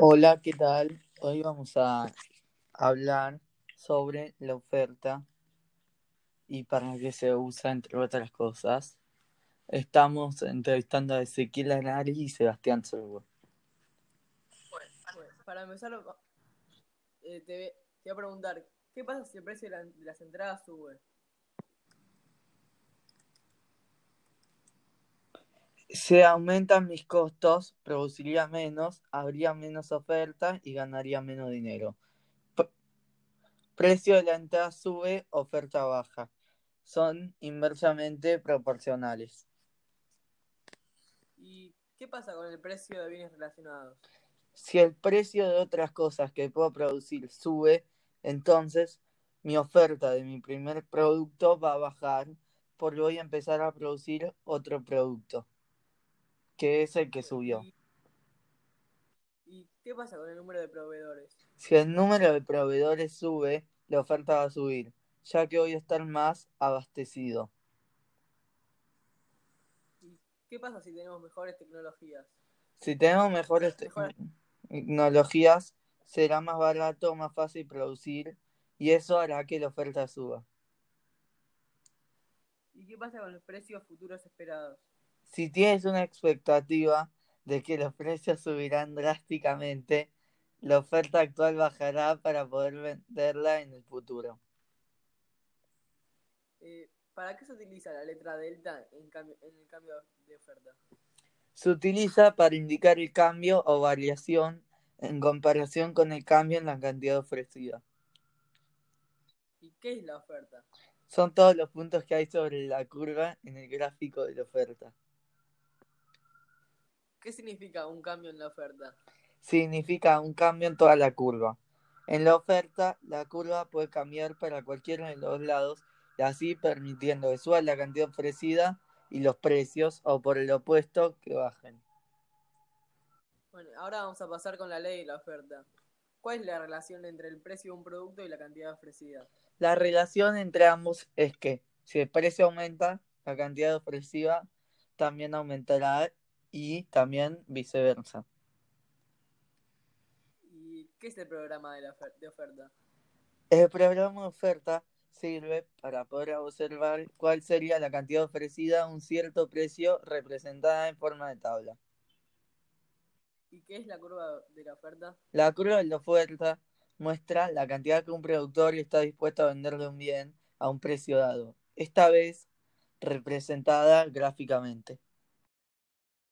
Hola, ¿qué tal? Hoy vamos a hablar sobre la oferta y para qué se usa, entre otras cosas. Estamos entrevistando a Ezequiel Arari y Sebastián Sorbo. Bueno, para empezar, eh, te, voy a preguntar, ¿qué pasa si el precio de, de las entradas sube? Si aumentan mis costos, produciría menos, habría menos oferta y ganaría menos dinero. P- precio de la entrada sube, oferta baja. Son inversamente proporcionales. ¿Y qué pasa con el precio de bienes relacionados? Si el precio de otras cosas que puedo producir sube, entonces mi oferta de mi primer producto va a bajar porque voy a empezar a producir otro producto, que es el que subió. ¿Y, qué pasa con el número de proveedores? Si el número de proveedores sube, la oferta va a subir, ya que voy a estar más abastecido. ¿Y qué pasa si tenemos mejores tecnologías? Si tenemos mejores te- Mejor. tecnologías, será más barato, más fácil producir y eso hará que la oferta suba. ¿Y qué pasa con los precios futuros esperados? Si tienes una expectativa de que los precios subirán drásticamente, la oferta actual bajará para poder venderla en el futuro. Eh, ¿Para qué se utiliza la letra delta en, el cambio de oferta? Se utiliza para indicar el cambio o variación en comparación con el cambio en la cantidad ofrecida. ¿Y qué es la oferta? Son todos los puntos que hay sobre la curva en el gráfico de la oferta. ¿Qué significa un cambio en la oferta? Significa un cambio en toda la curva. En la oferta, la curva puede cambiar para cualquiera de los lados y así permitiendo que suba la cantidad ofrecida y los precios o por el opuesto que bajen. Bueno, ahora vamos a pasar con la ley de la oferta. ¿Cuál es la relación entre el precio de un producto y la cantidad ofrecida? La relación entre ambos es que si el precio aumenta, la cantidad ofrecida también aumentará y también viceversa. ¿Y qué es el programa de, la ofer- de oferta? El programa de oferta sirve para poder observar cuál sería la cantidad ofrecida a un cierto precio representada en forma de tabla. ¿Y qué es la curva de la oferta? La curva de la oferta muestra la cantidad que un productor está dispuesto a vender de un bien a un precio dado, esta vez representada gráficamente.